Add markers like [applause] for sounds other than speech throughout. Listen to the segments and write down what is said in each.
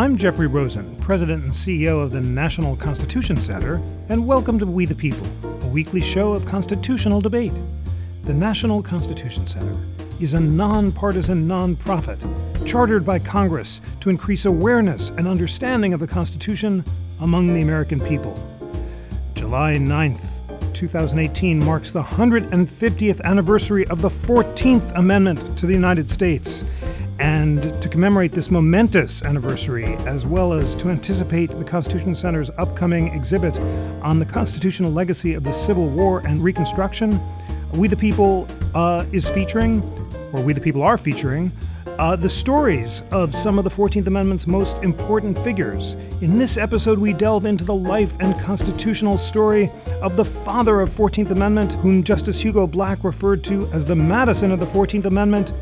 I'm Jeffrey Rosen, President and CEO of the National Constitution Center, and welcome to We the People, a weekly show of constitutional debate. The National Constitution Center is a nonpartisan nonprofit chartered by Congress to increase awareness and understanding of the Constitution among the American people. July 9th, 2018 marks the 150th anniversary of the 14th Amendment to the United States. And to commemorate this momentous anniversary, as well as to anticipate the Constitution Center's upcoming exhibit on the constitutional legacy of the Civil War and Reconstruction, We the People uh, is featuring, or We the People are featuring, uh, the stories of some of the 14th Amendment's most important figures. In this episode, we delve into the life and constitutional story of the father of 14th Amendment, whom Justice Hugo Black referred to as the Madison of the 14th Amendment,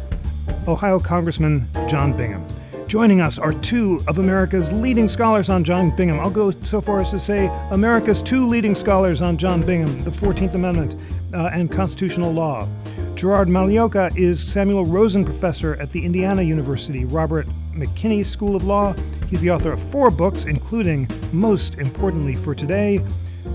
Ohio Congressman John Bingham. Joining us are two of America's leading scholars on John Bingham. I'll go so far as to say America's two leading scholars on John Bingham, the 14th Amendment, uh, and constitutional law. Gerard Magliocca is Samuel Rosen Professor at the Indiana University Robert McKinney School of Law. He's the author of four books, including, most importantly for today,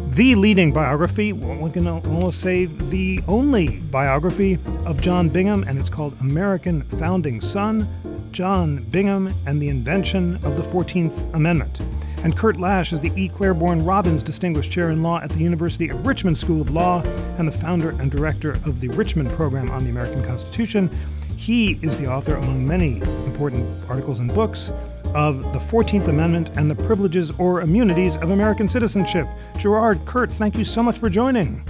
the leading biography, one can almost say the only biography of John Bingham, and it's called American Founding Son John Bingham and the Invention of the 14th Amendment. And Kurt Lash is the E. Claiborne Robins Distinguished Chair in Law at the University of Richmond School of Law and the founder and director of the Richmond Program on the American Constitution. He is the author, among many important articles and books, of the 14th Amendment and the privileges or immunities of American citizenship. Gerard, Kurt, thank you so much for joining.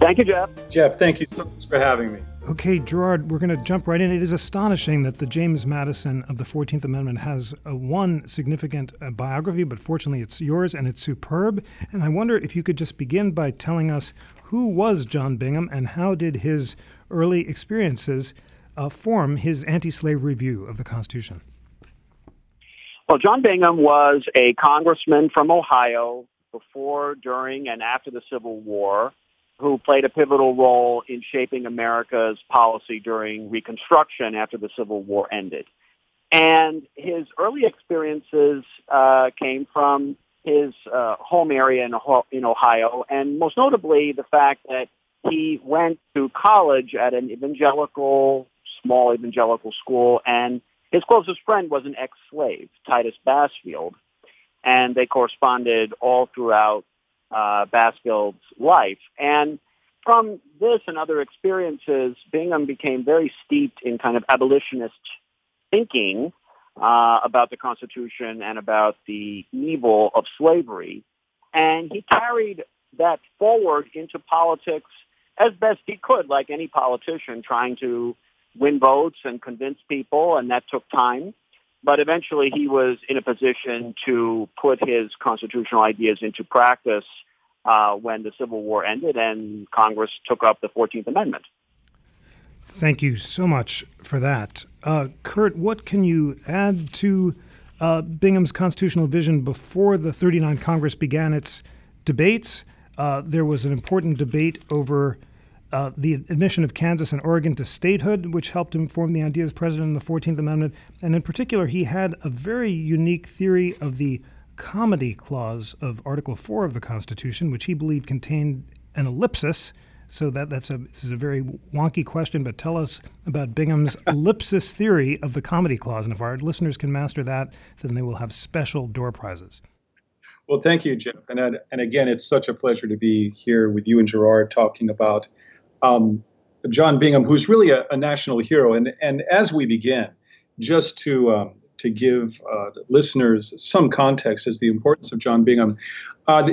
Thank you, Jeff. Jeff, thank you so much for having me. Okay, Gerard, we're going to jump right in. It is astonishing that the James Madison of the 14th Amendment has a one significant uh, biography, but fortunately it's yours and it's superb. And I wonder if you could just begin by telling us who was John Bingham and how did his early experiences uh, form his anti slavery view of the Constitution? Well, John Bingham was a congressman from Ohio before, during, and after the Civil War who played a pivotal role in shaping America's policy during Reconstruction after the Civil War ended. And his early experiences uh, came from his uh, home area in, in Ohio, and most notably the fact that he went to college at an evangelical, small evangelical school, and his closest friend was an ex-slave, Titus Basfield, and they corresponded all throughout uh, Basfield's life. And from this and other experiences, Bingham became very steeped in kind of abolitionist thinking uh, about the Constitution and about the evil of slavery. And he carried that forward into politics as best he could, like any politician, trying to win votes and convince people, and that took time. But eventually he was in a position to put his constitutional ideas into practice uh, when the Civil War ended and Congress took up the 14th Amendment. Thank you so much for that. Uh, Kurt, what can you add to uh, Bingham's constitutional vision before the 39th Congress began its debates? Uh, there was an important debate over uh, the admission of Kansas and Oregon to statehood, which helped him form the idea as president of the 14th Amendment. And in particular, he had a very unique theory of the comity clause of Article 4 of the Constitution, which he believed contained an ellipsis. So that, that's a, this is a very wonky question, but tell us about Bingham's [laughs] ellipsis theory of the comity clause. And if our listeners can master that, then they will have special door prizes. Well, thank you, Jeff. And, and again, it's such a pleasure to be here with you and Gerard talking about um, John Bingham, who's really a, a, national hero. And, and as we begin, just to, um, to give uh, listeners some context as the importance of John Bingham, uh,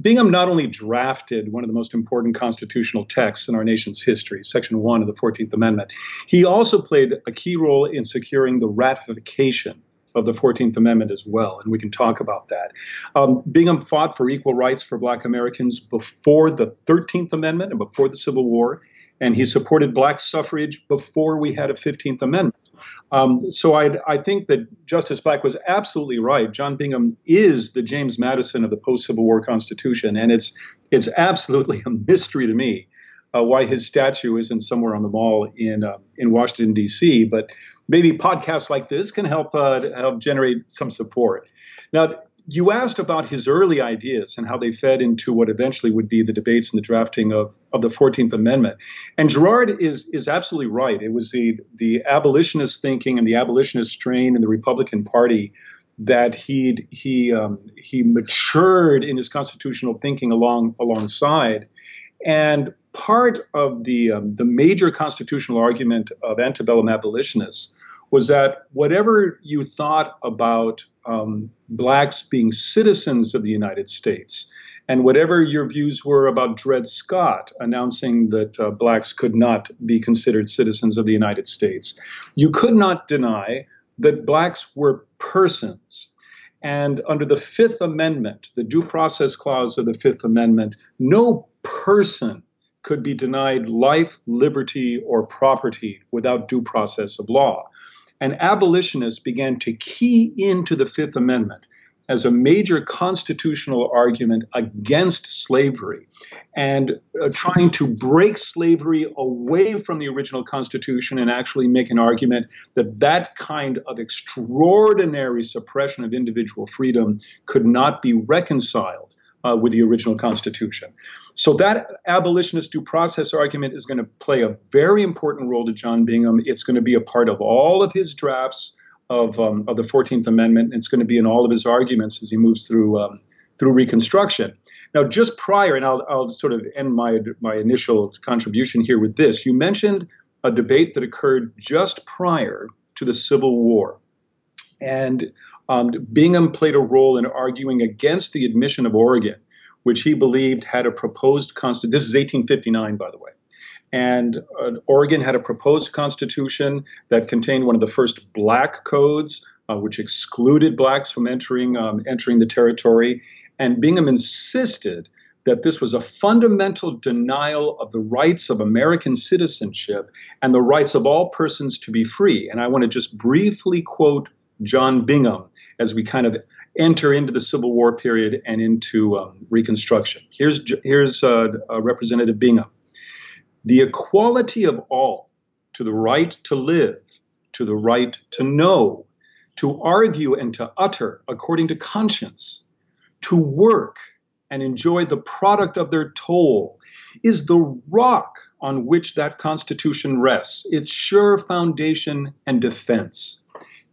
Bingham not only drafted one of the most important constitutional texts in our nation's history, Section 1 of the 14th Amendment, he also played a key role in securing the ratification of the 14th Amendment as well, and we can talk about that. Um, Bingham fought for equal rights for black Americans before the 13th Amendment and before the Civil War, and he supported black suffrage before we had a 15th Amendment. Um, so I, I think that Justice Black was absolutely right. John Bingham is the James Madison of the post-Civil War Constitution, and it's it's absolutely [laughs] a mystery to me uh, why his statue isn't somewhere on the mall in uh, in Washington D.C. But maybe podcasts like this can help uh, help generate some support. Now, you asked about his early ideas and how they fed into what eventually would be the debates and the drafting of, of the 14th Amendment. And Gerard is, is absolutely right. It was the, the abolitionist thinking and the abolitionist strain in the Republican Party that he he um, he matured in his constitutional thinking along alongside, and part of the um, the major constitutional argument of antebellum abolitionists was that whatever you thought about um, blacks being citizens of the United States, and whatever your views were about Dred Scott announcing that uh, blacks could not be considered citizens of the United States, you could not deny that blacks were persons. And under the Fifth Amendment, the Due Process Clause of the Fifth Amendment, no person could be denied life, liberty, or property without due process of law. And abolitionists began to key into the Fifth Amendment as a major constitutional argument against slavery and uh, trying to break slavery away from the original Constitution and actually make an argument that that kind of extraordinary suppression of individual freedom could not be reconciled uh, with the original Constitution. So that abolitionist due process argument is going to play a very important role to John Bingham. It's going to be a part of all of his drafts of, um, of the 14th Amendment. And It's going to be in all of his arguments as he moves through um, through Reconstruction. Now, just prior, and I'll, I'll sort of end my my initial contribution here with this. You mentioned a debate that occurred just prior to the Civil War, and um, Bingham played a role in arguing against the admission of Oregon, which he believed had a proposed constitution. This is 1859, by the way. And uh, Oregon had a proposed constitution that contained one of the first black codes, uh, which excluded blacks from entering um, entering the territory. And Bingham insisted that this was a fundamental denial of the rights of American citizenship and the rights of all persons to be free. And I want to just briefly quote John Bingham as we kind of enter into the Civil War period and into um, Reconstruction. Here's here's uh, uh, Representative Bingham the equality of all to the right to live, to the right to know, to argue and to utter according to conscience, to work and enjoy the product of their toil, is the rock on which that Constitution rests, its sure foundation and defense.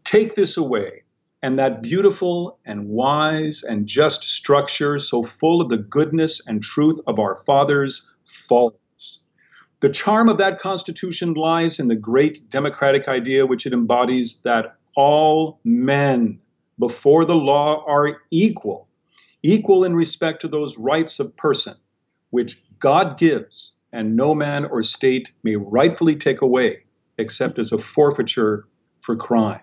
Take this away, and that beautiful and wise and just structure, so full of the goodness and truth of our fathers, falls. The charm of that Constitution lies in the great democratic idea which it embodies that all men before the law are equal, equal in respect to those rights of person which God gives and no man or state may rightfully take away except as a forfeiture for crime.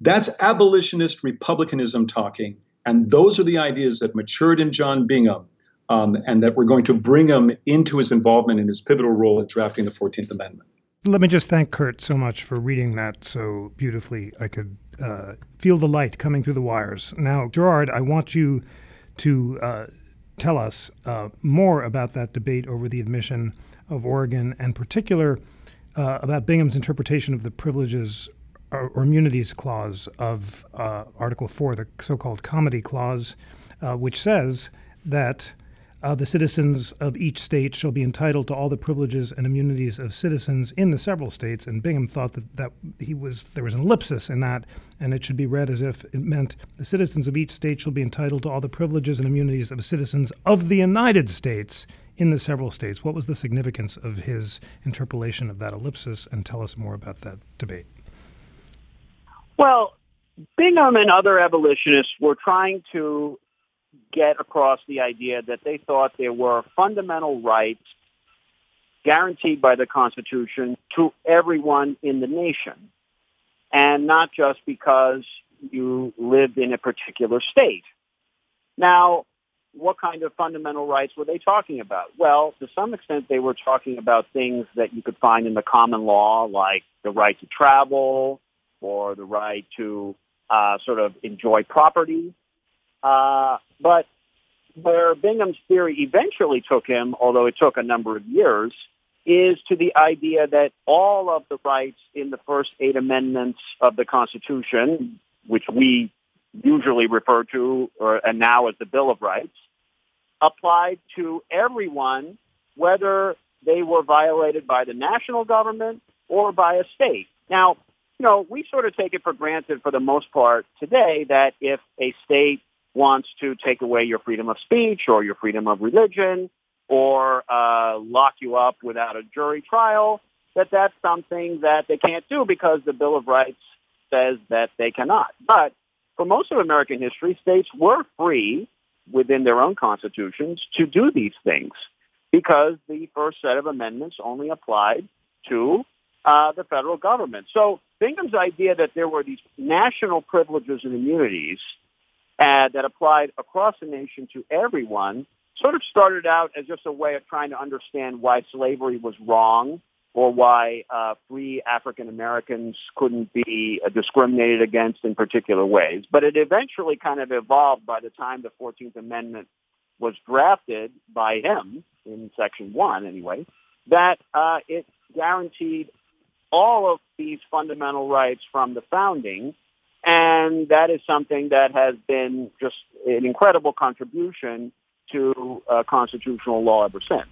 That's abolitionist republicanism talking, and those are the ideas that matured in John Bingham um, and that we're going to bring him into his involvement in his pivotal role in drafting the 14th Amendment. Let me just thank Kurt so much for reading that so beautifully. I could uh, feel the light coming through the wires. Now, Gerard, I want you to uh, tell us uh, more about that debate over the admission of Oregon, and particular uh, about Bingham's interpretation of the privileges or, immunities clause of uh, Article 4, the so called comity clause, uh, which says that uh, the citizens of each state shall be entitled to all the privileges and immunities of citizens in the several states. And Bingham thought that, that he was there was an ellipsis in that, and it should be read as if it meant the citizens of each state shall be entitled to all the privileges and immunities of citizens of the United States in the several states. What was the significance of his interpolation of that ellipsis? And tell us more about that debate. Well, Bingham and other abolitionists were trying to get across the idea that they thought there were fundamental rights guaranteed by the Constitution to everyone in the nation, and not just because you lived in a particular state. Now, what kind of fundamental rights were they talking about? Well, to some extent, they were talking about things that you could find in the common law, like the right to travel or the right to uh, sort of enjoy property. Uh, but where Bingham's theory eventually took him, although it took a number of years, is to the idea that all of the rights in the first eight amendments of the Constitution, which we usually refer to or, and now as the Bill of Rights, applied to everyone, whether they were violated by the national government or by a state. Now, you know, we sort of take it for granted for the most part today that if a state wants to take away your freedom of speech or your freedom of religion or uh, lock you up without a jury trial, that that's something that they can't do because the Bill of Rights says that they cannot. But for most of American history, states were free within their own constitutions to do these things because the first set of amendments only applied to uh, the federal government. So Bingham's idea that there were these national privileges and immunities uh, that applied across the nation to everyone sort of started out as just a way of trying to understand why slavery was wrong or why uh, free African Americans couldn't be uh, discriminated against in particular ways. But it eventually kind of evolved by the time the 14th Amendment was drafted by him in Section 1 anyway, that uh, it guaranteed all of these fundamental rights from the founding. And that is something that has been just an incredible contribution to uh, constitutional law ever since.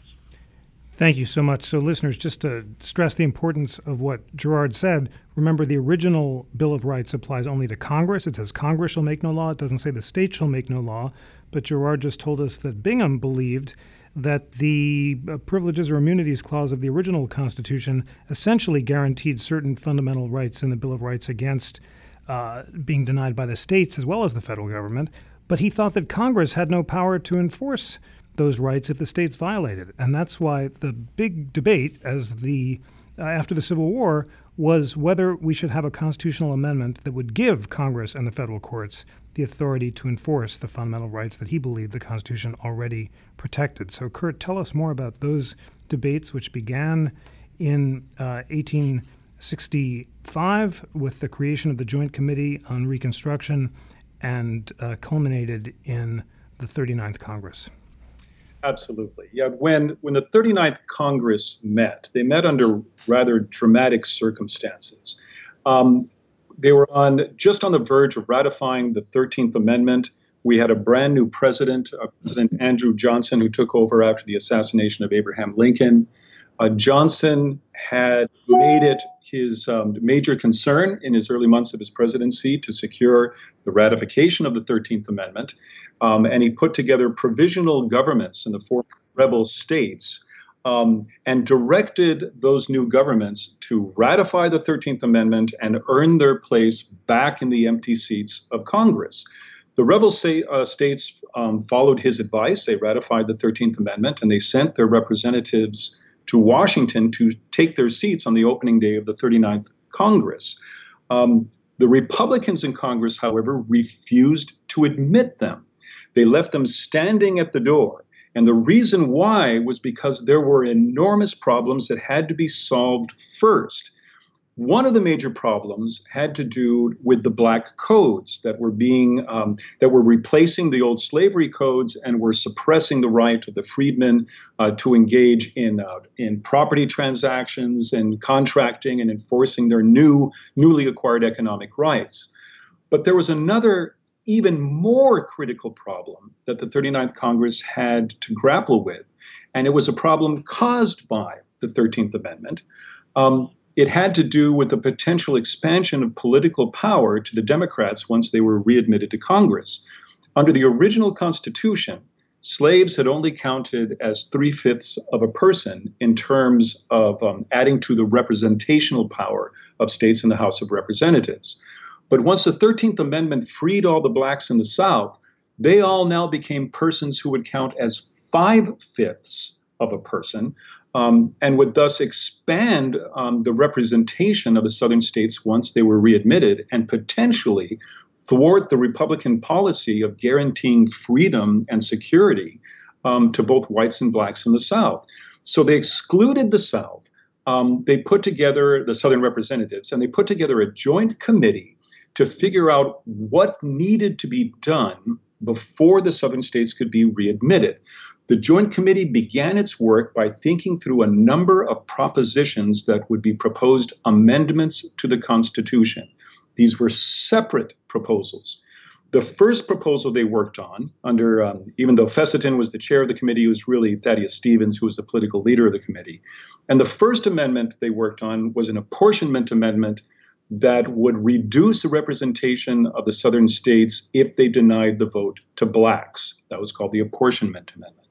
Thank you so much. So, listeners, just to stress the importance of what Gerard said, remember the original Bill of Rights applies only to Congress. It says Congress shall make no law. It doesn't say the state shall make no law. But Gerard just told us that Bingham believed that the uh, privileges or immunities clause of the original Constitution essentially guaranteed certain fundamental rights in the Bill of Rights against uh, being denied by the states as well as the federal government. But he thought that Congress had no power to enforce those rights if the states violated. It. And that's why the big debate as the uh, after the Civil War was whether we should have a constitutional amendment that would give Congress and the federal courts the authority to enforce the fundamental rights that he believed the Constitution already protected. So, Kurt, tell us more about those debates, which began in uh, 1865 with the creation of the Joint Committee on Reconstruction and uh, culminated in the 39th Congress. Absolutely. Yeah, when when the 39th Congress met, they met under rather dramatic circumstances. Um, they were on just on the verge of ratifying the 13th Amendment. We had a brand new president, uh, President Andrew Johnson, who took over after the assassination of Abraham Lincoln. Uh, Johnson had made it his um, major concern in his early months of his presidency to secure the ratification of the 13th Amendment. Um, and he put together provisional governments in the four rebel states um, and directed those new governments to ratify the 13th Amendment and earn their place back in the empty seats of Congress. The rebel say, uh, states um, followed his advice. They ratified the 13th Amendment and they sent their representatives to Washington to take their seats on the opening day of the 39th Congress. Um, the Republicans in Congress, however, refused to admit them. They left them standing at the door. And the reason why was because there were enormous problems that had to be solved first. One of the major problems had to do with the black codes that were being um, that were replacing the old slavery codes and were suppressing the right of the freedmen uh, to engage in uh, in property transactions and contracting and enforcing their new newly acquired economic rights. But there was another even more critical problem that the 39th Congress had to grapple with, and it was a problem caused by the 13th Amendment. Um, it had to do with the potential expansion of political power to the Democrats once they were readmitted to Congress. Under the original Constitution, slaves had only counted as three fifths of a person in terms of um, adding to the representational power of states in the House of Representatives. But once the 13th Amendment freed all the blacks in the South, they all now became persons who would count as five fifths of a person, um, and would thus expand um, the representation of the southern states once they were readmitted and potentially thwart the Republican policy of guaranteeing freedom and security um, to both whites and blacks in the South. So they excluded the South. Um, they put together the Southern representatives and they put together a joint committee to figure out what needed to be done before the southern states could be readmitted. The Joint Committee began its work by thinking through a number of propositions that would be proposed amendments to the Constitution. These were separate proposals. The first proposal they worked on, under um, even though Fessenden was the chair of the committee, it was really Thaddeus Stevens who was the political leader of the committee. And the first amendment they worked on was an apportionment amendment that would reduce the representation of the southern states if they denied the vote to blacks. That was called the apportionment amendment.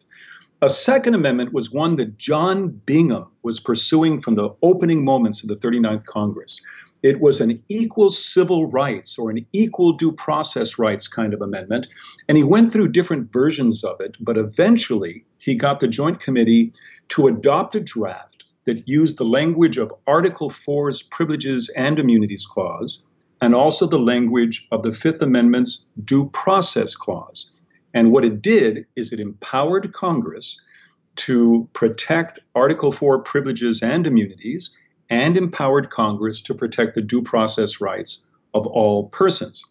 A second amendment was one that John Bingham was pursuing from the opening moments of the 39th Congress. It was an equal civil rights or an equal due process rights kind of amendment. And he went through different versions of it, but eventually he got the Joint Committee to adopt a draft that used the language of Article 4's Privileges and Immunities Clause and also the language of the Fifth Amendment's Due Process Clause. And what it did is it empowered Congress to protect Article 4 privileges and immunities and empowered Congress to protect the due process rights of all persons.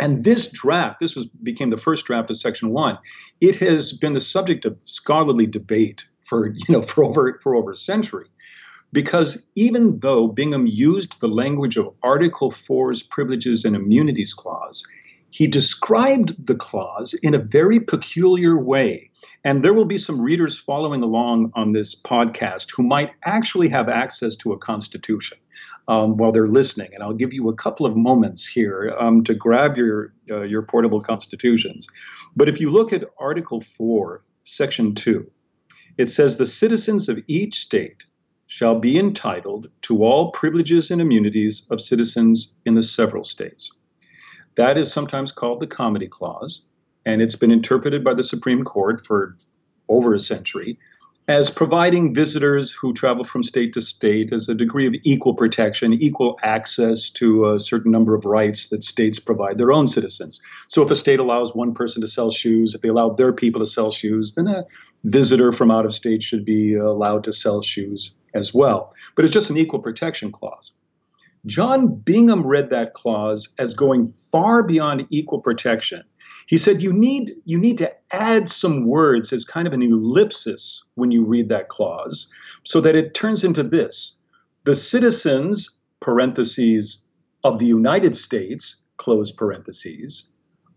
And this draft, this was became the first draft of Section 1. It has been the subject of scholarly debate for, you know, for over for over a century. Because even though Bingham used the language of Article 4's Privileges and Immunities Clause, he described the clause in a very peculiar way. And there will be some readers following along on this podcast who might actually have access to a constitution um, while they're listening. And I'll give you a couple of moments here um, to grab your, uh, your portable constitutions. But if you look at Article 4, Section 2, it says the citizens of each state shall be entitled to all privileges and immunities of citizens in the several states. That is sometimes called the comity clause, and it's been interpreted by the Supreme Court for over a century as providing visitors who travel from state to state as a degree of equal protection, equal access to a certain number of rights that states provide their own citizens. So if a state allows one person to sell shoes, if they allow their people to sell shoes, then a visitor from out of state should be allowed to sell shoes as well. But it's just an equal protection clause. John Bingham read that clause as going far beyond equal protection. He said you need you need to add some words as kind of an ellipsis when you read that clause so that it turns into this. The citizens parentheses of the United States close parentheses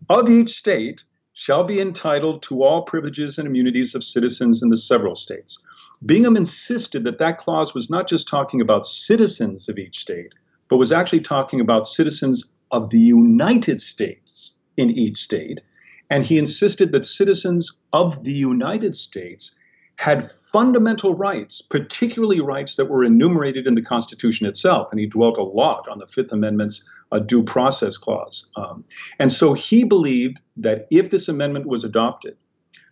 of each state shall be entitled to all privileges and immunities of citizens in the several states. Bingham insisted that that clause was not just talking about citizens of each state, but was actually talking about citizens of the United States in each state. And he insisted that citizens of the United States had fundamental rights, particularly rights that were enumerated in the Constitution itself. And he dwelt a lot on the Fifth Amendment's uh, due process clause. Um, and so he believed that if this amendment was adopted,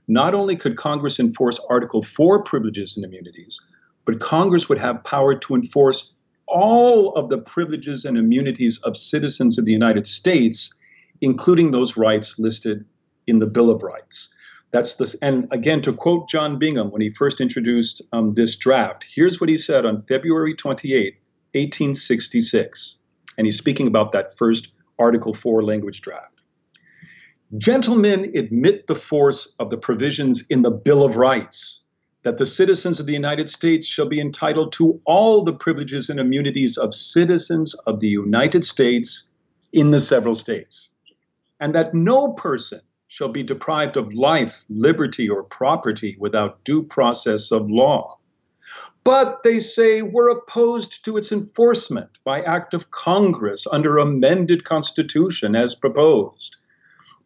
not only could Congress enforce Article 4 privileges and immunities, but Congress would have power to enforce all of the privileges and immunities of citizens of the United States, including those rights listed in the Bill of Rights. That's the, and again, to quote John Bingham when he first introduced um, this draft, here's what he said on February 28, 1866. And he's speaking about that first Article 4 language draft. Gentlemen admit the force of the provisions in the Bill of Rights that the citizens of the United States shall be entitled to all the privileges and immunities of citizens of the United States in the several states, and that no person shall be deprived of life, liberty, or property without due process of law. But they say we're opposed to its enforcement by act of Congress under amended Constitution as proposed.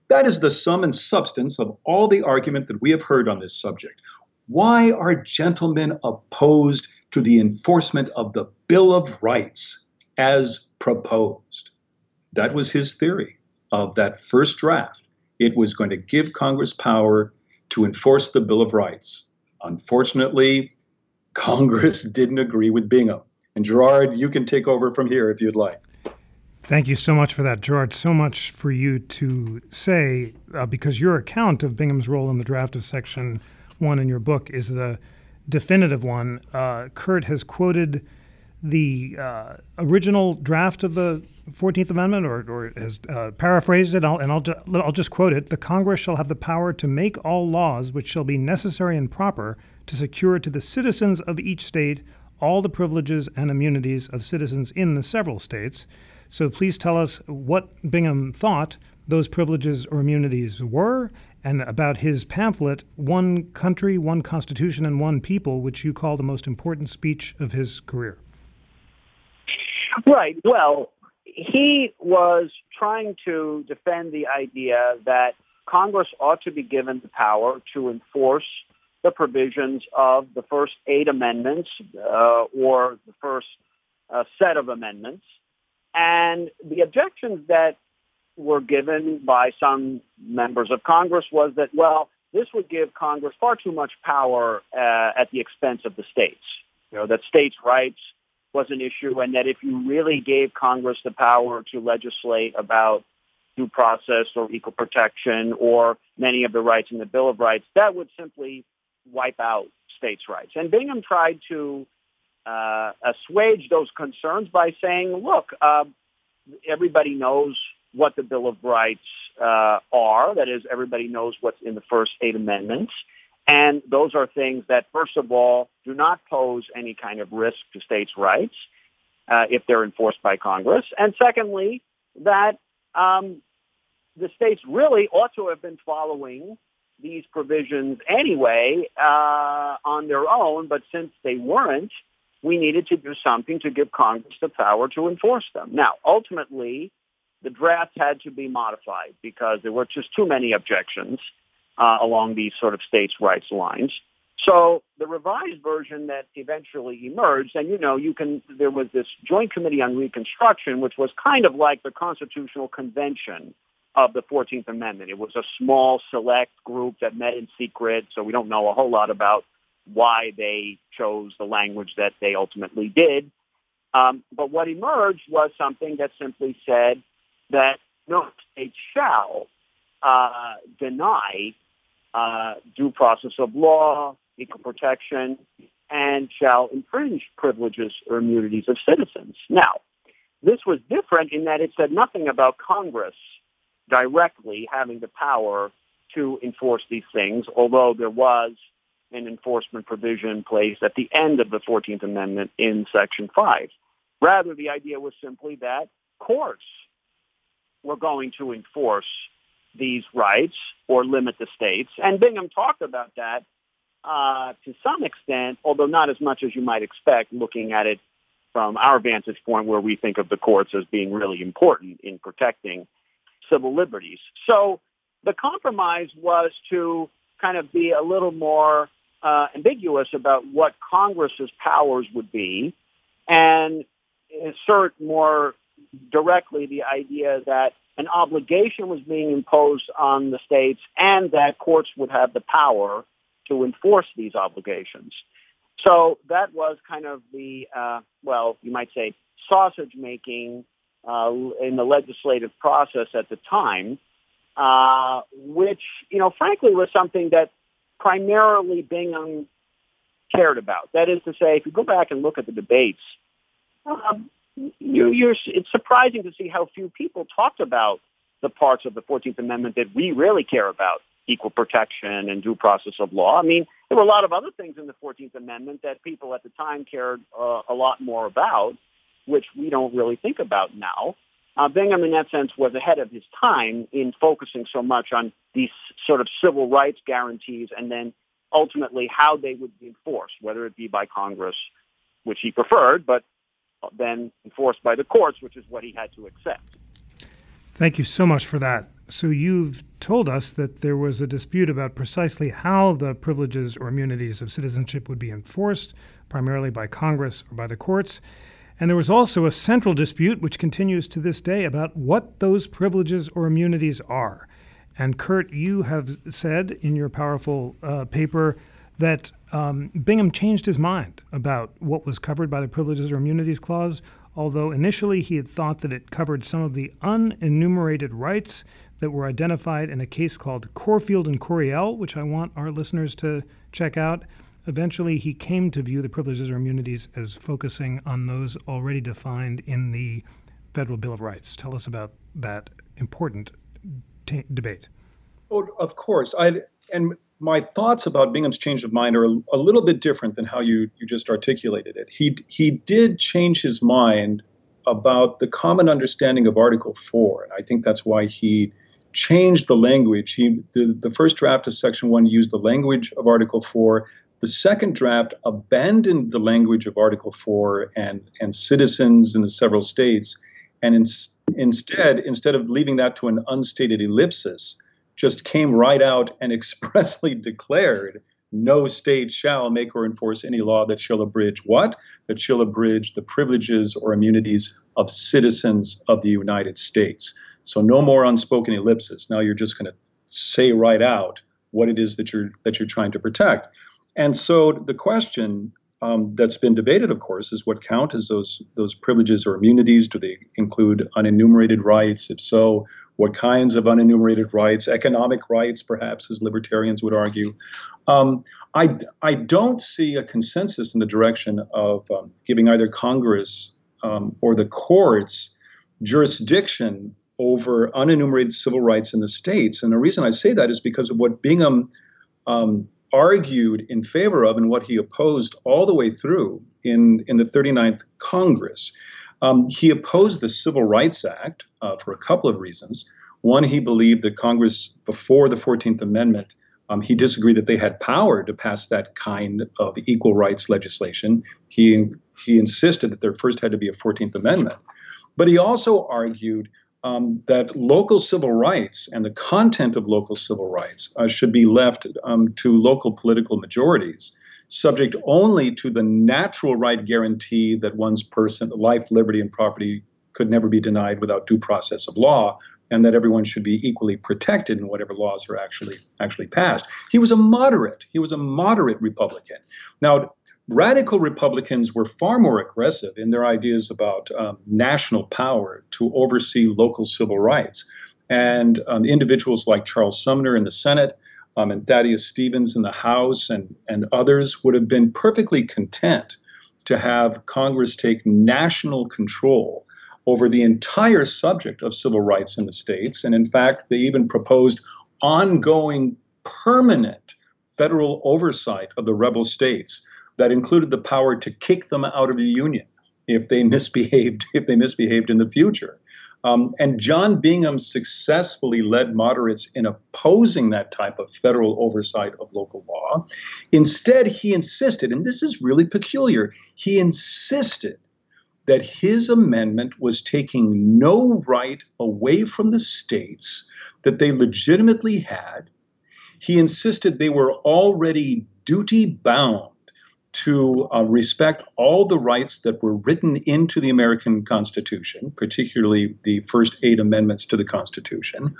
That is the sum and substance of all the argument that we have heard on this subject. Why are gentlemen opposed to the enforcement of the Bill of Rights as proposed? That was his theory of that first draft. It was going to give Congress power to enforce the Bill of Rights. Unfortunately, [laughs] Congress didn't agree with Bingham. And Gerard, you can take over from here if you'd like. Thank you so much for that, Gerard. So much for you to say, uh, because your account of Bingham's role in the draft of Section one in your book is the definitive one. Uh, Kurt has quoted the uh, original draft of the 14th Amendment, or, or has uh, paraphrased it, I'll, and I'll, I'll just quote it The Congress shall have the power to make all laws which shall be necessary and proper to secure to the citizens of each state all the privileges and immunities of citizens in the several states. So please tell us what Bingham thought those privileges or immunities were and about his pamphlet, One Country, One Constitution, and One People, which you call the most important speech of his career. Right. Well, he was trying to defend the idea that Congress ought to be given the power to enforce the provisions of the first eight amendments uh, or the first uh, set of amendments. And the objections that were given by some members of Congress was that, well, this would give Congress far too much power uh, at the expense of the states. You know, that states' rights was an issue and that if you really gave Congress the power to legislate about due process or equal protection or many of the rights in the Bill of Rights, that would simply wipe out states' rights. And Bingham tried to uh, assuage those concerns by saying, look, uh, everybody knows what the Bill of Rights uh, are. That is, everybody knows what's in the first eight amendments. And those are things that, first of all, do not pose any kind of risk to states' rights uh, if they're enforced by Congress. And secondly, that um, the states really ought to have been following these provisions anyway uh, on their own, but since they weren't, we needed to do something to give Congress the power to enforce them. Now, ultimately, the draft had to be modified because there were just too many objections uh, along these sort of states' rights lines. So the revised version that eventually emerged, and you know, you can there was this Joint Committee on Reconstruction, which was kind of like the Constitutional Convention of the 14th Amendment. It was a small, select group that met in secret, so we don't know a whole lot about why they chose the language that they ultimately did. Um, but what emerged was something that simply said that no state shall uh, deny uh, due process of law, equal protection, and shall infringe privileges or immunities of citizens. Now, this was different in that it said nothing about Congress directly having the power to enforce these things, although there was an enforcement provision placed at the end of the 14th Amendment in Section 5. Rather, the idea was simply that courts were going to enforce these rights or limit the states. And Bingham talked about that uh, to some extent, although not as much as you might expect looking at it from our vantage point where we think of the courts as being really important in protecting civil liberties. So the compromise was to kind of be a little more uh, ambiguous about what Congress's powers would be and assert more directly the idea that an obligation was being imposed on the states and that courts would have the power to enforce these obligations. So that was kind of the, uh, well, you might say, sausage making uh, in the legislative process at the time, uh, which, you know, frankly was something that primarily Bingham cared about. That is to say, if you go back and look at the debates, um, you, you're, it's surprising to see how few people talked about the parts of the 14th Amendment that we really care about, equal protection and due process of law. I mean, there were a lot of other things in the 14th Amendment that people at the time cared uh, a lot more about which we don't really think about now. Uh, Bingham, in that sense, was ahead of his time in focusing so much on these sort of civil rights guarantees and then ultimately how they would be enforced, whether it be by Congress, which he preferred, but then enforced by the courts, which is what he had to accept. Thank you so much for that. So, you've told us that there was a dispute about precisely how the privileges or immunities of citizenship would be enforced, primarily by Congress or by the courts. And there was also a central dispute, which continues to this day, about what those privileges or immunities are. And Kurt, you have said in your powerful uh, paper that um, Bingham changed his mind about what was covered by the Privileges or Immunities Clause, although initially he had thought that it covered some of the unenumerated rights that were identified in a case called Corfield and Coryell, which I want our listeners to check out. eventually he came to view the privileges or immunities as focusing on those already defined in the Federal Bill of Rights. Tell us about that important t- debate. Oh, of course. I and my thoughts about Bingham's change of mind are a, a, little bit different than how you, you just articulated it. He he did change his mind about the common understanding of Article Four, and I think that's why he changed the language. He the, the first draft of Section One used the language of Article Four. The second draft abandoned the language of Article 4 and, and citizens in the several states, and in, instead, instead of leaving that to an unstated ellipsis, just came right out and [laughs] expressly declared no state shall make or enforce any law that shall abridge what? That shall abridge the privileges or immunities of citizens of the United States. So no more unspoken ellipses. Now you're just going to say right out what it is that you're that you're trying to protect. And so the question um, that's been debated, of course, is what count as those those privileges or immunities? Do they include unenumerated rights? If so, what kinds of unenumerated rights? Economic rights, perhaps, as libertarians would argue. Um, I I don't see a consensus in the direction of um, giving either Congress um, or the courts jurisdiction over unenumerated civil rights in the states. And the reason I say that is because of what Bingham um, argued in favor of and what he opposed all the way through in, in the 39th Congress. Um, he opposed the Civil Rights Act uh, for a couple of reasons. One, he believed that Congress, before the 14th Amendment, um, he disagreed that they had power to pass that kind of equal rights legislation. He, he insisted that there first had to be a 14th Amendment. But he also argued um, that local civil rights and the content of local civil rights uh, should be left um, to local political majorities, subject only to the natural right guarantee that one's person, life, liberty, and property could never be denied without due process of law, and that everyone should be equally protected in whatever laws are actually actually passed. He was a moderate. He was a moderate Republican. Now, Radical Republicans were far more aggressive in their ideas about um, national power to oversee local civil rights. And um, individuals like Charles Sumner in the Senate um, and Thaddeus Stevens in the House and, and others would have been perfectly content to have Congress take national control over the entire subject of civil rights in the states. And in fact, they even proposed ongoing permanent federal oversight of the rebel states that included the power to kick them out of the union if they [laughs] misbehaved if they misbehaved in the future. Um, and John Bingham successfully led moderates in opposing that type of federal oversight of local law. Instead, he insisted, and this is really peculiar, he insisted that his amendment was taking no right away from the states that they legitimately had. He insisted they were already duty bound to uh, respect all the rights that were written into the American Constitution, particularly the first eight amendments to the Constitution.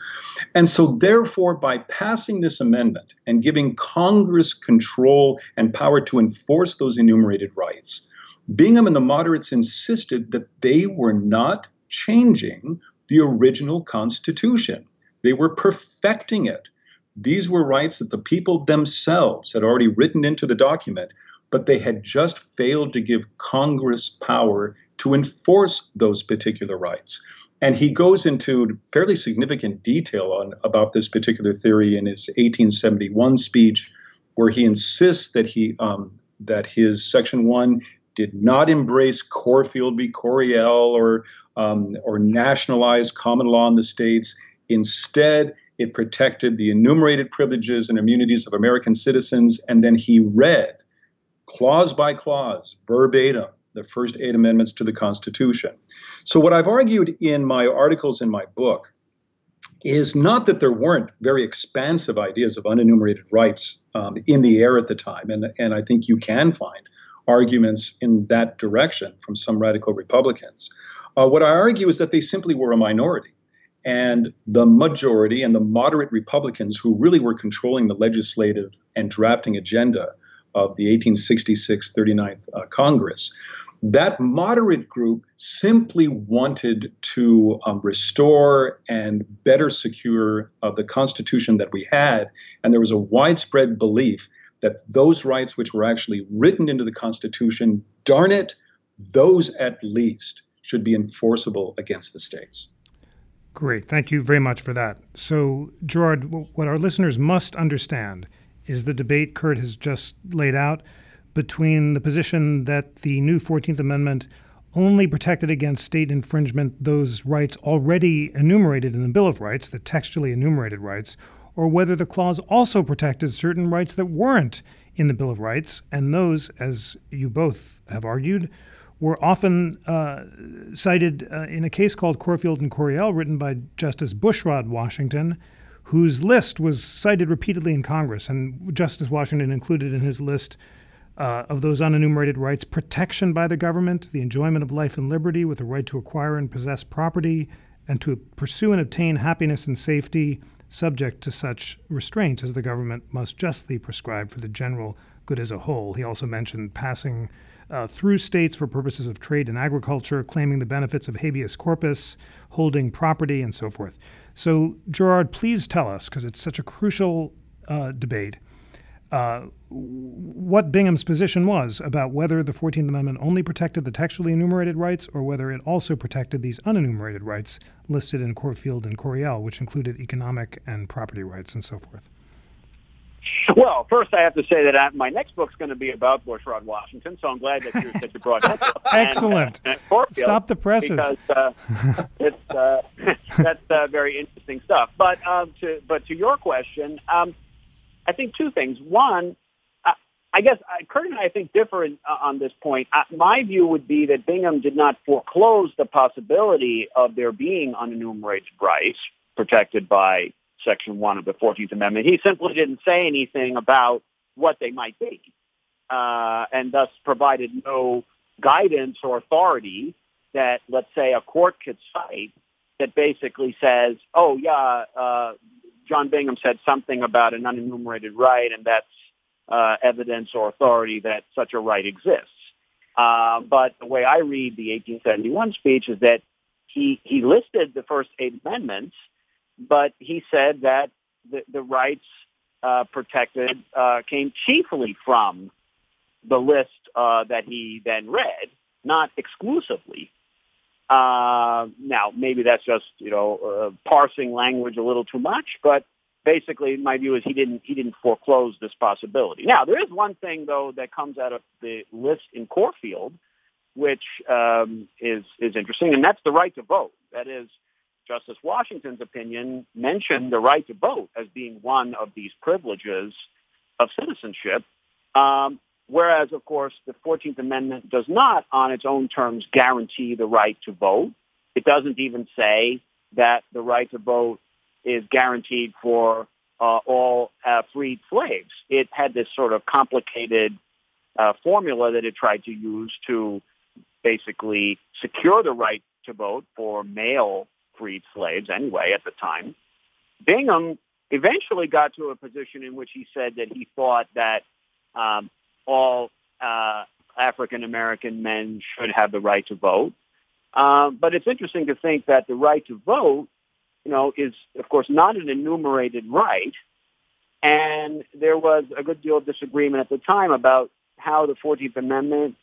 And so, therefore, by passing this amendment and giving Congress control and power to enforce those enumerated rights, Bingham and the moderates insisted that they were not changing the original Constitution. They were perfecting it. These were rights that the people themselves had already written into the document, but they had just failed to give Congress power to enforce those particular rights. And he goes into fairly significant detail on about this particular theory in his 1871 speech, where he insists that he um, that his Section One did not embrace Corfield v. Coryell or um, or nationalize common law in the states. Instead, it protected the enumerated privileges and immunities of American citizens. And then he read clause by clause, verbatim, the first eight amendments to the Constitution. So, what I've argued in my articles in my book is not that there weren't very expansive ideas of unenumerated rights um, in the air at the time, and, and I think you can find arguments in that direction from some radical Republicans. Uh, what I argue is that they simply were a minority. And the majority and the moderate Republicans who really were controlling the legislative and drafting agenda of the 1866 39th uh, Congress. That moderate group simply wanted to um, restore and better secure uh, the Constitution that we had. And there was a widespread belief that those rights which were actually written into the Constitution, darn it, those at least should be enforceable against the states. Great. Thank you very much for that. So, Gerard, what our listeners must understand is the debate Kurt has just laid out between the position that the new 14th Amendment only protected against state infringement those rights already enumerated in the Bill of Rights, the textually enumerated rights, or whether the clause also protected certain rights that weren't in the Bill of Rights, and those, as you both have argued, were often uh, cited uh, in a case called Corfield and Coryell, written by Justice Bushrod Washington, whose list was cited repeatedly in Congress. And Justice Washington included in his list uh, of those unenumerated rights protection by the government, the enjoyment of life and liberty with the right to acquire and possess property, and to pursue and obtain happiness and safety, subject to such restraints as the government must justly prescribe for the general good as a whole. He also mentioned passing uh, through states for purposes of trade and agriculture, claiming the benefits of habeas corpus, holding property, and so forth. So, Gerard, please tell us, because it's such a crucial uh, debate, uh, what Bingham's position was about whether the 14th Amendment only protected the textually enumerated rights or whether it also protected these unenumerated rights listed in Corfield and Coryell, which included economic and property rights and so forth. Well, first I have to say that I, my next book's going to be about Bushrod Washington, so I'm glad that you're such a broad Excellent. And, uh, Stop the presses. Because uh, [laughs] it's uh, [laughs] that's uh, very interesting stuff. But um, to but to your question, um, I think two things. One, uh, I guess Kurt and I think differ in, uh, on this point. my view would be that Bingham did not foreclose the possibility of there being unenumerated rights protected by Section 1 of the 14th Amendment. He simply didn't say anything about what they might be, uh, and thus provided no guidance or authority that, let's say, a court could cite that basically says, oh, yeah, uh, John Bingham said something about an unenumerated right, and that's uh, evidence or authority that such a right exists. Uh, but the way I read the 1871 speech is that he, he listed the first eight amendments but he said that the, the rights uh, protected uh, came chiefly from the list uh, that he then read, not exclusively. Uh, now, maybe that's just you know uh, parsing language a little too much, but basically, my view is he didn't he didn't foreclose this possibility. Now, there is one thing though that comes out of the list in Corfield, which um, is is interesting, and that's the right to vote. That is, Justice Washington's opinion mentioned the right to vote as being one of these privileges of citizenship, um, whereas, of course, the 14th Amendment does not, on its own terms, guarantee the right to vote. It doesn't even say that the right to vote is guaranteed for uh, all uh, freed slaves. It had this sort of complicated uh, formula that it tried to use to basically secure the right to vote for male freed slaves anyway at the time. Bingham eventually got to a position in which he said that he thought that um, all uh, African American men should have the right to vote. Um, but it's interesting to think that the right to vote, you know, is of course not an enumerated right, and there was a good deal of disagreement at the time about how the Fourteenth Amendment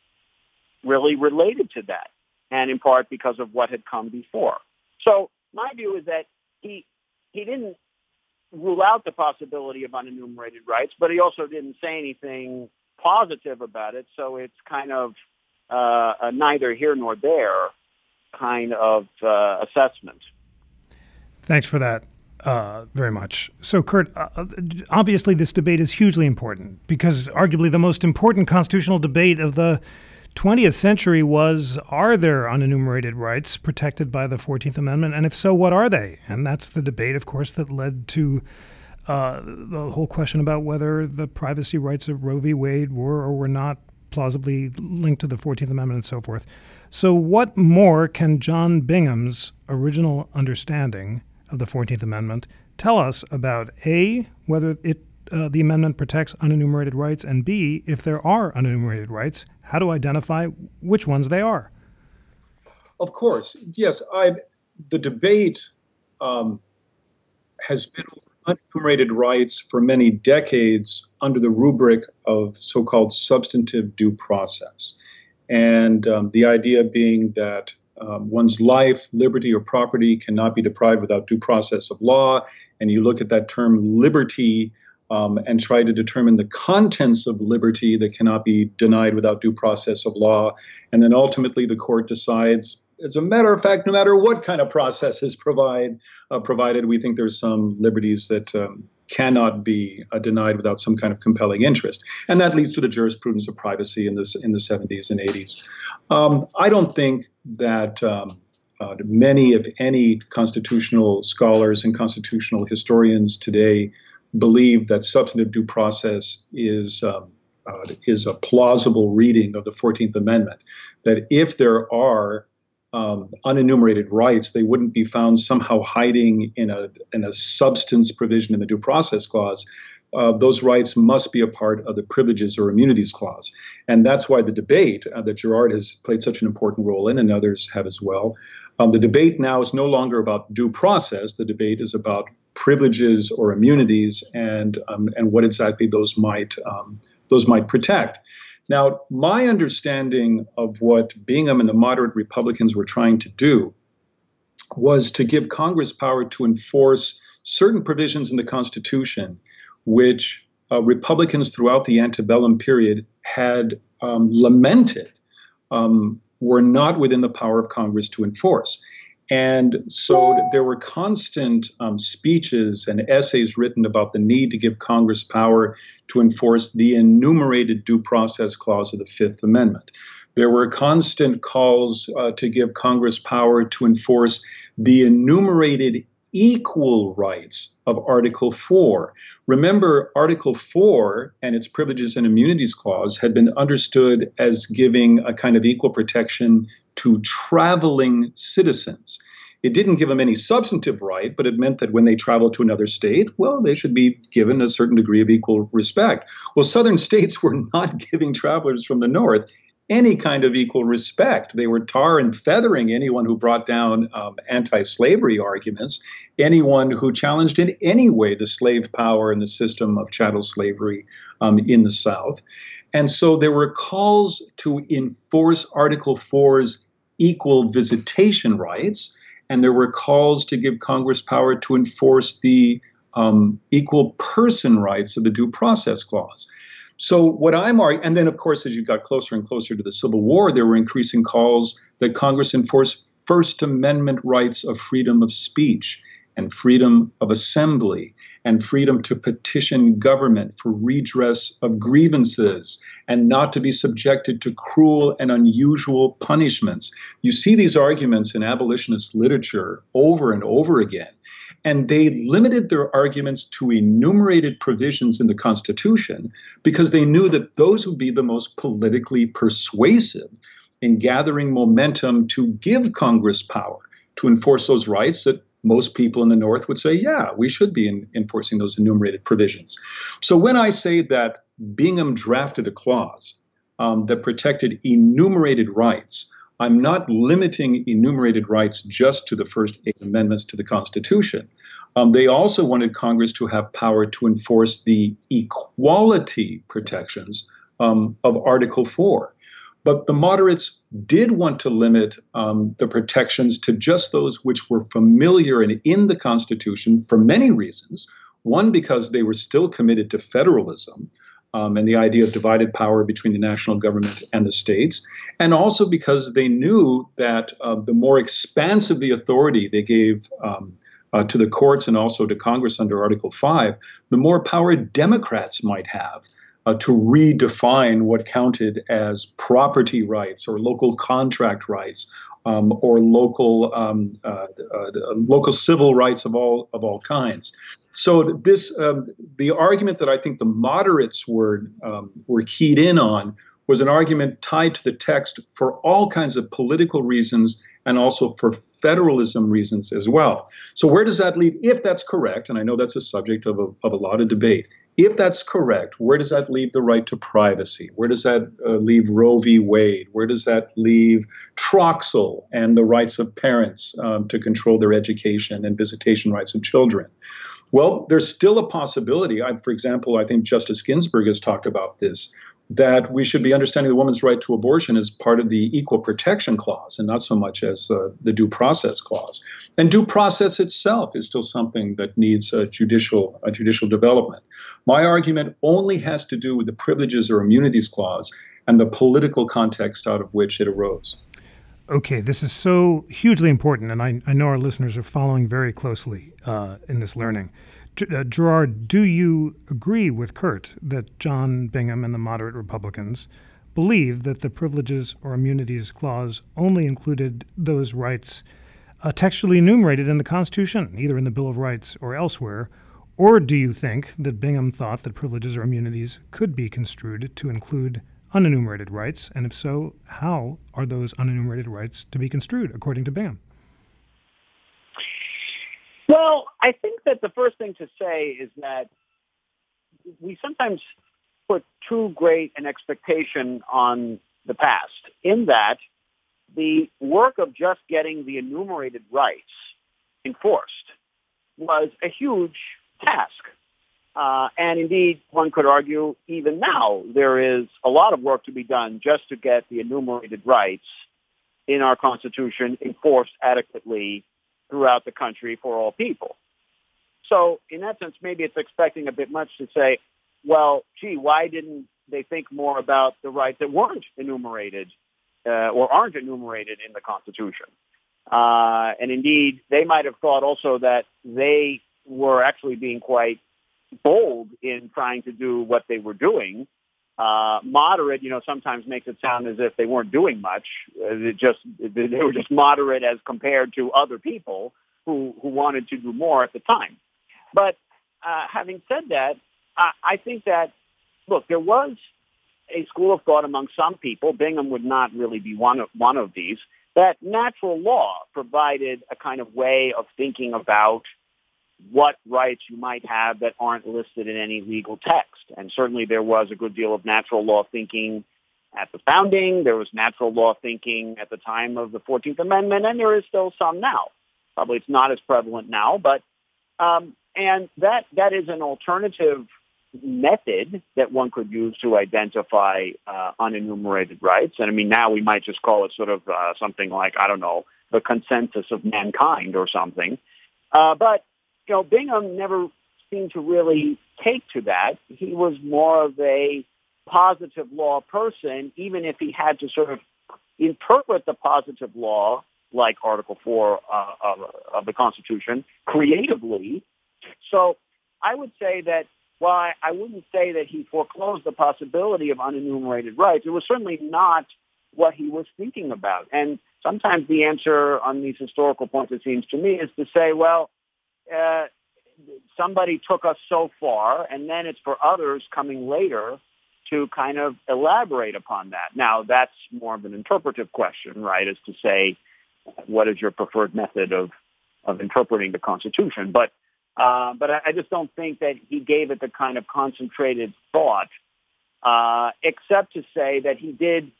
really related to that, and in part because of what had come before. So my view is that he he didn't rule out the possibility of unenumerated rights, but he also didn't say anything positive about it. So it's kind of uh, a neither here nor there kind of uh, assessment. Thanks for that. Uh, very much. So, Kurt, uh, obviously, this debate is hugely important because arguably the most important constitutional debate of the 20th century was are there unenumerated rights protected by the 14th Amendment? And if so, what are they? And that's the debate, of course, that led to uh, the whole question about whether the privacy rights of Roe v. Wade were or were not plausibly linked to the 14th Amendment and so forth. So, what more can John Bingham's original understanding of the 14th Amendment tell us about A, whether it uh, the amendment protects unenumerated rights, and B, if there are unenumerated rights, how to identify which ones they are. Of course, yes. I the debate um, has been over unenumerated rights for many decades under the rubric of so called substantive due process. And um, the idea being that um, one's life, liberty, or property cannot be deprived without due process of law. And you look at that term liberty um, and try to determine the contents of liberty that cannot be denied without due process of law. And then ultimately the court decides as a matter of fact, no matter what kind of process is provide, uh, provided, we think there's some liberties that um, cannot be uh, denied without some kind of compelling interest, and that leads to the jurisprudence of privacy in this in the 70s and 80s. Um, I don't think that. Um, uh, many, if any, constitutional scholars and constitutional historians today believe that substantive due process is um, uh, is a plausible reading of the Fourteenth Amendment. That if there are um, unenumerated rights, they wouldn't be found somehow hiding in a in a substance provision in the due process clause. Uh, those rights must be a part of the privileges or immunities clause, and that's why the debate uh, that Gerard has played such an important role in, and others have as well. Um, the debate now is no longer about due process. The debate is about privileges or immunities, and um, and what exactly those might um, those might protect. Now, my understanding of what Bingham and the moderate Republicans were trying to do was to give Congress power to enforce certain provisions in the Constitution, which uh, Republicans throughout the antebellum period had um, lamented um, were not within the power of Congress to enforce. And so there were constant um, speeches and essays written about the need to give Congress power to enforce the enumerated due process clause of the Fifth Amendment. There were constant calls uh, to give Congress power to enforce the enumerated equal rights of Article 4. Remember, Article 4 and its privileges and immunities clause had been understood as giving a kind of equal protection to traveling citizens. It didn't give them any substantive right, but it meant that when they traveled to another state, well, they should be given a certain degree of equal respect. Well, southern [laughs] states were not giving travelers from the north any kind of equal respect. They were tar and feathering anyone who brought down um, anti slavery arguments, anyone who challenged in any way the slave power and the system of chattel slavery um, in the South. And so there were calls to enforce Article 4's equal visitation rights, and there were calls to give Congress power to enforce the um, equal person rights of the Due Process Clause. So what I'm arguing, and then of course, as you got closer and closer to the Civil War, there were increasing calls that Congress enforce First Amendment rights of freedom of speech and freedom of assembly and freedom to petition government for redress of grievances and not to be subjected to cruel and unusual punishments. You see these arguments in abolitionist literature over and over again. And they limited their arguments to enumerated provisions in the Constitution because they knew that those would be the most politically persuasive in gathering momentum to give Congress power to enforce those rights that most people in the North would say, yeah, we should be in, enforcing those enumerated provisions. So when I say that Bingham drafted a clause um, that protected enumerated rights, I'm not limiting enumerated rights just to the first eight amendments to the Constitution. Um, they also wanted Congress to have power to enforce the equality protections um, of Article 4. But the moderates did want to limit um, the protections to just those which were familiar and in the Constitution for many reasons. One, because they were still committed to federalism um, and the idea of divided power between the national government and the states, and also because they knew that uh, the more expansive the authority they gave um, uh, to the courts and also to Congress under Article 5, the more power Democrats might have uh, to redefine what counted as property rights or local contract rights um, or local um, uh, uh, local civil rights of all of all kinds. So this um, the argument that I think the moderates were um, were keyed in on was an argument tied to the text for all kinds of political reasons and also for federalism reasons as well. So where does that leave? If that's correct, and I know that's a subject of a, of a lot of debate, if that's correct, where does that leave the right to privacy? Where does that uh, leave Roe v. Wade? Where does that leave Troxel and the rights of parents um, to control their education and visitation rights of children? Well, there's still a possibility. I, for example, I think Justice Ginsburg has talked about this that we should be understanding the woman's right to abortion as part of the equal protection clause and not so much as uh, the due process clause. And due process itself is still something that needs a judicial a judicial development. My argument only has to do with the privileges or immunities clause and the political context out of which it arose. Okay, this is so hugely important, and I, I know our listeners are following very closely uh, in this learning. Uh, Gerard, do you agree with Kurt that John Bingham and the moderate Republicans believe that the Privileges or Immunities Clause only included those rights uh, textually enumerated in the Constitution, either in the Bill of Rights or elsewhere? Or do you think that Bingham thought that privileges or immunities could be construed to include unenumerated rights? And if so, how are those unenumerated rights to be construed according to Bingham? Well, I think that the first thing to say is that we sometimes put too great an expectation on the past in that the work of just getting the enumerated rights enforced was a huge task. Uh, and indeed, one could argue even now there is a lot of work to be done just to get the enumerated rights in our Constitution enforced adequately throughout the country for all people. So in that sense, maybe it's expecting a bit much to say, well, gee, why didn't they think more about the rights that weren't enumerated uh, or aren't enumerated in the Constitution? Uh, and indeed, they might have thought also that they were actually being quite bold in trying to do what they were doing. Uh, moderate, you know, sometimes makes it sound as if they weren't doing much. It just they were just moderate as compared to other people who who wanted to do more at the time. But uh, having said that, I, I think that look, there was a school of thought among some people. Bingham would not really be one of one of these. That natural law provided a kind of way of thinking about what rights you might have that aren't listed in any legal text. And certainly there was a good deal of natural law thinking at the founding. There was natural law thinking at the time of the 14th Amendment, and there is still some now. Probably it's not as prevalent now, but um, and that that is an alternative method that one could use to identify uh, unenumerated rights. And I mean, now we might just call it sort of uh, something like I don't know the consensus of mankind or something. Uh, but know, Bingham never seemed to really take to that. He was more of a positive law person, even if he had to sort of interpret the positive law, like Article 4 uh, of, of, the Constitution, creatively. So I would say that while I, I wouldn't say that he foreclosed the possibility of unenumerated rights, it was certainly not what he was thinking about. And sometimes the answer on these historical points, it seems to me, is to say, well, uh, somebody took us so far, and then it's for others coming later to kind of elaborate upon that. Now, that's more of an interpretive question, right, as to say, what is your preferred method of, of interpreting the Constitution? But, uh, but I, just don't think that he gave it the kind of concentrated thought, uh, except to say that he did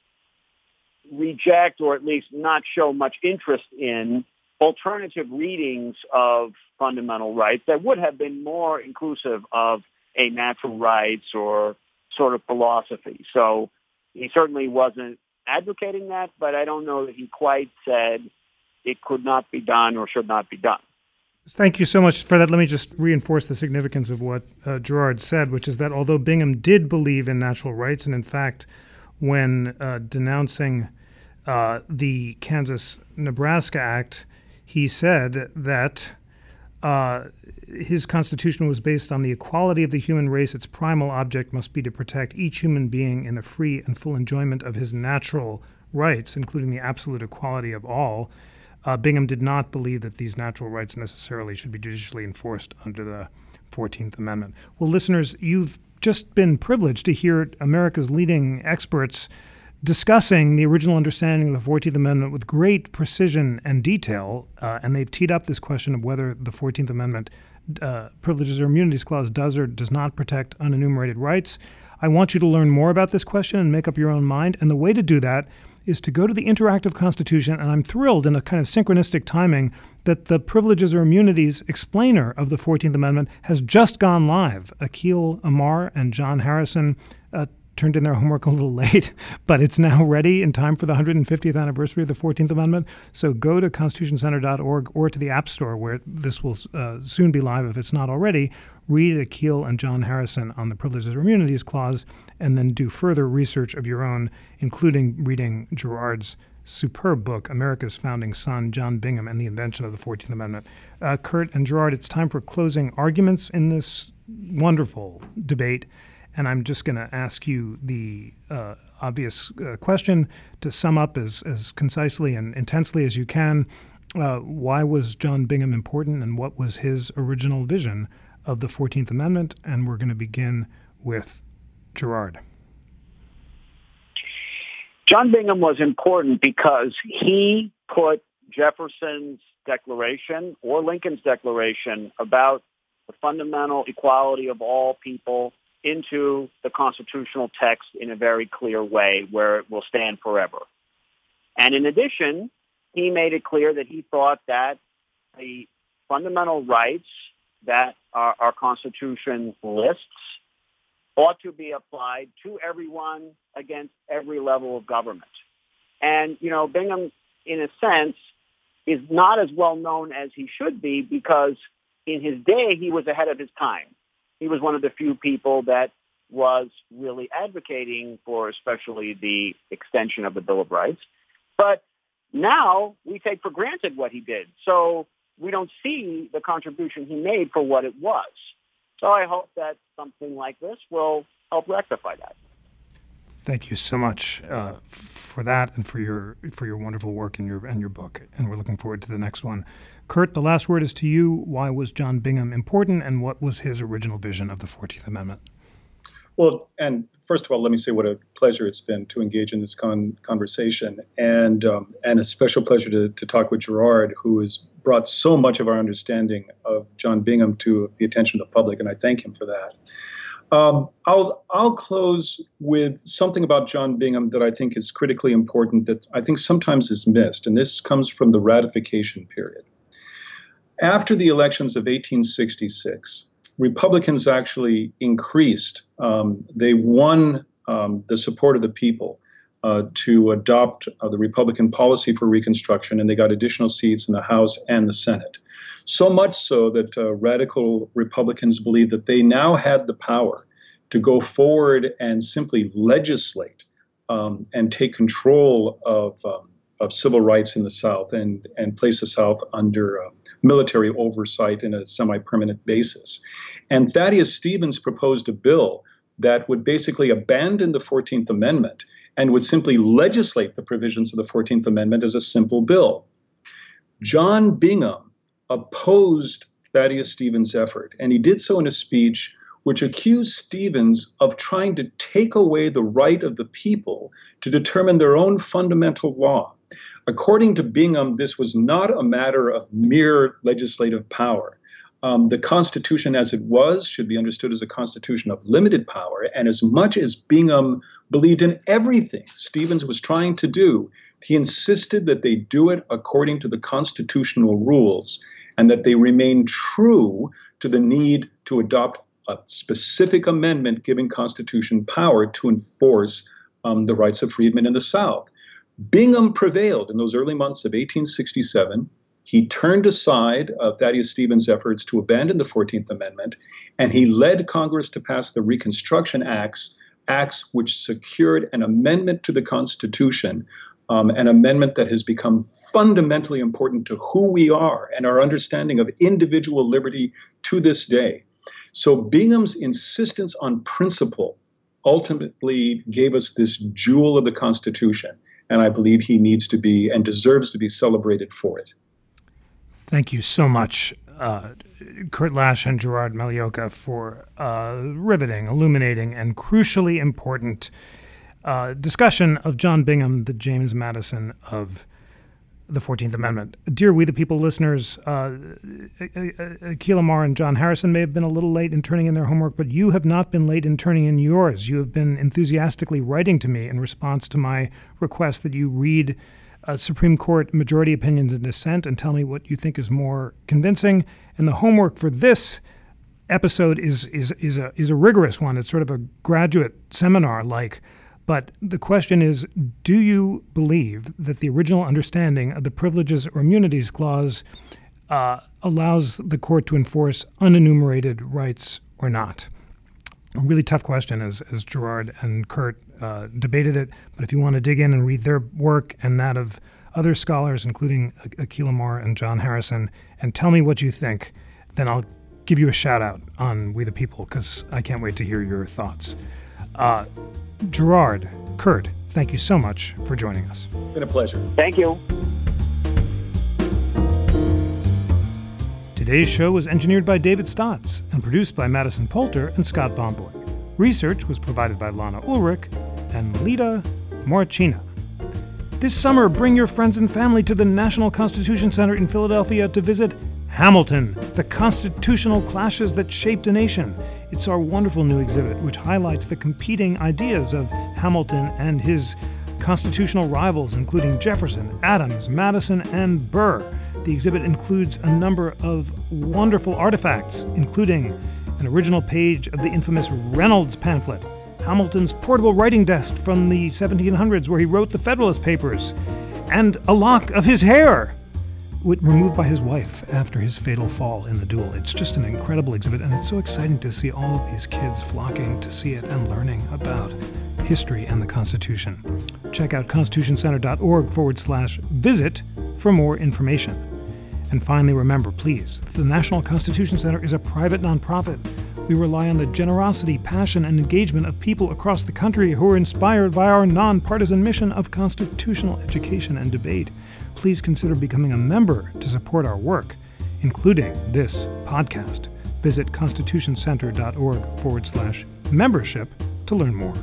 reject or at least not show much interest in alternative readings of fundamental rights that would have been more inclusive of a natural rights or sort of philosophy. So he certainly wasn't advocating that, but I don't know that he quite said it could not be done or should not be done. Thank you so much for that. Let me just reinforce the significance of what uh, Gerard said, which is that although Bingham did believe in natural rights, and in fact, when uh, denouncing uh, the Kansas Nebraska Act, he said that uh, his constitution was based on the equality of the human race. Its primal object must be to protect each human being in the free and full enjoyment of his natural rights, including the absolute equality of all. Uh, Bingham did not believe that these natural rights necessarily should be judicially enforced under the 14th Amendment. Well, listeners, you've just been privileged to hear America's leading experts discussing the original understanding of the 14th Amendment with great precision and detail, uh, and they've teed up this question of whether the 14th Amendment uh, Privileges or Immunities Clause does or does not protect unenumerated rights. I want you to learn more about this question and make up your own mind. And the way to do that is to go to the interactive Constitution, and I'm thrilled in a kind of synchronistic timing that the Privileges or Immunities explainer of the 14th Amendment has just gone live. Akhil Amar and John Harrison turned in their homework a little [laughs] late, but it's now ready in time for the 150th anniversary of the 14th Amendment. So go to constitutioncenter.org or to the App Store where this will uh, soon be live if it's not already. Read Akhil and John Harrison on the Privileges or Immunities Clause, and then do further research of your own, including reading Gerard's superb book, America's Founding Son, John Bingham and the Invention of the 14th Amendment. Uh, Kurt and Gerard, it's time for closing arguments in this wonderful debate. And I'm just going to ask you the uh, obvious uh, question to sum up as, as concisely and intensely as you can. Uh, why was John Bingham important and what was his original vision of the 14th Amendment? And we're going to begin with Gerard. John Bingham was important because he put Jefferson's declaration or Lincoln's declaration about the fundamental equality of all people into the constitutional text in a very clear way where it will stand forever. And in addition, he made it clear that he thought that the fundamental rights that our, our Constitution lists ought to be applied to everyone against every level of government. And, you know, Bingham, in a sense, is not as well known as he should be because in his day he was ahead of his time he was one of the few people that was really advocating for especially the extension of the Bill of Rights. But now we take for granted what he did. So we don't see the contribution he made for what it was. So I hope that something like this will help rectify that. Thank you so much uh, for that and for your for your wonderful work in your and your book. And we're looking forward to the next one. Kurt, the last word is to you. Why was John Bingham important, and what was his original vision of the 14th Amendment? Well, and first of all, let me say what a pleasure it's been to engage in this con- conversation, and um, and a special pleasure to, to talk with Gerard, who has brought so much of our understanding of John Bingham to the attention of the public, and I thank him for that. Um, I'll I'll close with something about John Bingham that I think is critically important that I think sometimes is missed, and this comes from the ratification period. After the elections of 1866, Republicans actually increased. Um, they won um, the support of the people uh, to adopt uh, the Republican policy for Reconstruction, and they got additional seats in the House and the Senate. So much so that uh, radical Republicans believed that they now had the power to go forward and simply legislate um, and take control of, um, of civil rights in the South and, and place the South under uh, military oversight in a semi permanent basis. And Thaddeus Stevens proposed a bill that would basically abandon the 14th Amendment and would simply legislate the provisions of the 14th Amendment as a simple bill. John Bingham opposed Thaddeus Stevens' effort, and he did so in a speech which accused Stevens of trying to take away the right of the people to determine their own fundamental law. According to Bingham, this was not a matter of mere legislative power. Um, the Constitution as it was should be understood as a constitution of limited power. And as much as Bingham believed in everything Stevens was trying to do, he insisted that they do it according to the constitutional rules and that they remain true to the need to adopt a specific amendment giving Constitution power to enforce um, the rights of freedmen in the South. Bingham prevailed in those early months of 1867. He turned aside Thaddeus Stevens' efforts to abandon the 14th Amendment, and he led Congress to pass the Reconstruction Acts, acts which secured an amendment to the Constitution, um, an amendment that has become fundamentally important to who we are and our understanding of individual liberty to this day. So Bingham's insistence on principle ultimately gave us this jewel of the Constitution and I believe he needs to be and deserves to be celebrated for it. Thank you so much, uh, Kurt Lash and Gerard Magliocca, for uh, riveting, illuminating, and crucially important uh, discussion of John Bingham, the James Madison of the 14th Amendment. Dear We the People listeners, uh, Akhil Amar and John Harrison may have been a little late in turning in their homework, but you have not been late in turning in yours. You have been enthusiastically writing to me in response to my request that you read uh, Supreme Court majority opinions and dissent and tell me what you think is more convincing. And the homework for this episode is is is a is a rigorous one. It's sort of a graduate seminar like. But the question is do you believe that the original understanding of the Privileges or Immunities Clause uh, allows the court to enforce unenumerated rights or not? A really tough question, as, as Gerard and Kurt uh, debated it. But if you want to dig in and read their work and that of other scholars, including Akhil Amar and John Harrison, and tell me what you think, then I'll give you a shout out on We the People because I can't wait to hear your thoughts. Uh, Gerard, Kurt, thank you so much for joining us. It's been a pleasure. Thank you. Today's show was engineered by David Stotts and produced by Madison Poulter and Scott Bomboy. Research was provided by Lana Ulrich and Lita Morchina. This summer, bring your friends and family to the National Constitution Center in Philadelphia to visit Hamilton, the constitutional clashes that shaped a nation. It's our wonderful new exhibit, which highlights the competing ideas of Hamilton and his constitutional rivals, including Jefferson, Adams, Madison, and Burr. The exhibit includes a number of wonderful artifacts, including an original page of the infamous Reynolds pamphlet, Hamilton's portable writing desk from the 1700s where he wrote the Federalist Papers, and a lock of his hair removed by his wife after his fatal fall in the duel. It's just an incredible exhibit, and it's so exciting to see all of these kids flocking to see it and learning about history and the Constitution. Check out constitutioncenter.org forward slash visit for more information. And finally, remember, please, the National Constitution Center is a private nonprofit. We rely on the generosity, passion, and engagement of people across the country who are inspired by our nonpartisan mission of constitutional education and debate. Please consider becoming a member to support our work, including this podcast. Visit constitutioncenter.org forward slash membership to learn more.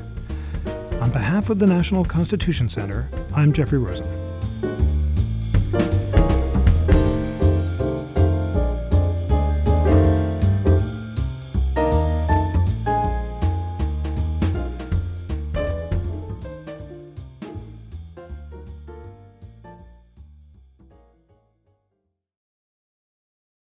On behalf of the National Constitution Center, I'm Jeffrey Rosen.